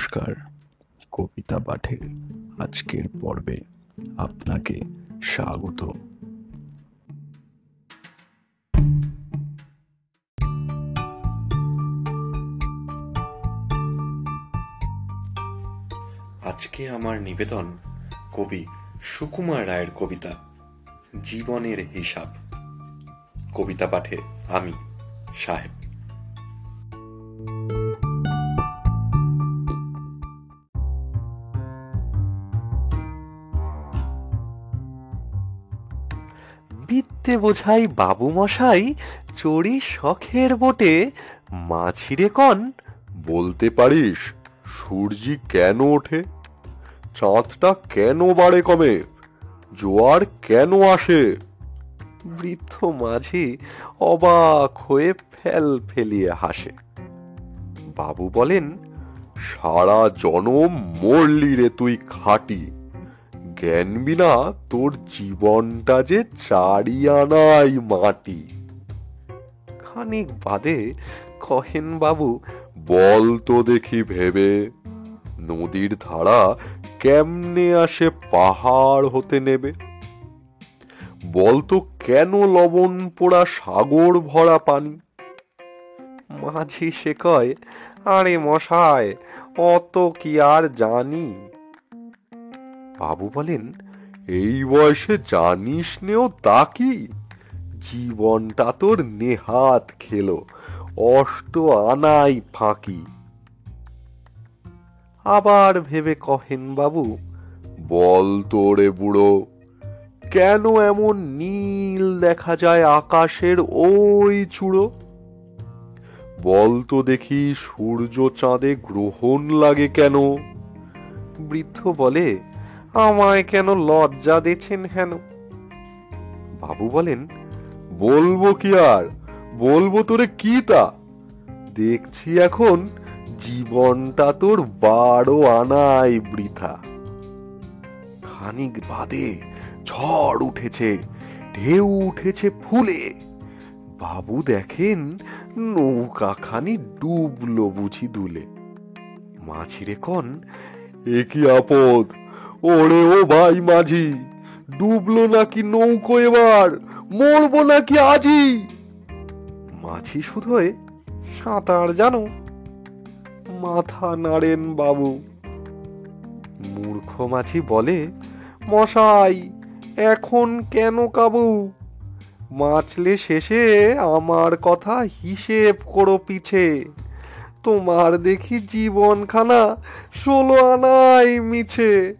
নমস্কার, কবিতা পাঠের আজকের পর্বে আপনাকে স্বাগত। আজকে আমার নিবেদন কবি সুকুমার রায়ের কবিতা, জীবনের হিসাব। কবিতা পাঠে আমি, সাহেব। বিদ্যে বোঝাই বাবু মশাই চড়ি শখের বোটে। মাছিরে কন, বলতে পারিস, সূর্যি কেন ওঠে? চাঁদটা কেন বাড়ে কমে জোয়ার কেন আসে? বৃদ্ধ মাঝি অবাক হয়ে ফেল ফেলিয়ে হাসে। বাবু বলেন, সারা জনম মরলি রে তুই খাটি। জ্ঞান বিনা তোর জীবনটা যে চারি আনাই মাটি? খানিক বাদে কহেন বাবু বল তো দেখি ভেবে। নদীর ধারা কেমনে আসে পাহাড় হতে নেবে? বলতো কেন লবণ পোড়া সাগর ভরা পানি? মাঝি সে কয়, আরে মশায়, অত কি আর জানি? বাবু বলেন, এই বয়সে জানিস নেও তা কি? জীবনটা তোর নেহাত খেলো, অষ্ট আনাই ফাঁকি। আবার ভেবে কহেন বাবু, বল তোরে বুড়ো, কেন এমন নীল দেখা যায় আকাশের ওই চূড়ো? বল তো দেখি সূর্য চাঁদে গ্রহণ লাগে কেন? বৃদ্ধ বলে আমায় কেন লজ্জা দিচ্ছেন হেন? বাবু বলেন, বলব কি আর? বলব তোরে কি তা? দেখছি এখন জীবনটা তোর বারো আনাই বৃথা। খানিক বাদে ঝড় উঠেছে, ঢেউ উঠেছে ফুলে। বাবু দেখেন নৌকাখানি ডুবলো বুঝি দুলে। মাঝিরে কন, এ কি আপদ? ওরে ও ভাই মাঝি, ডুবলো নাকি নৌকো এবার, মরবো নাকি আজি? মাঝি শুধুই সাঁতার জানো, মাথা নাড়েন বাবু। মূর্খ মাছি বলে, মশাই, এখন কেন কাবু? মাছলে শেষে আমার কথা হিসেব করো পিছে। তোমার দেখি জীবনখানা ষোলো আনাই মিছে।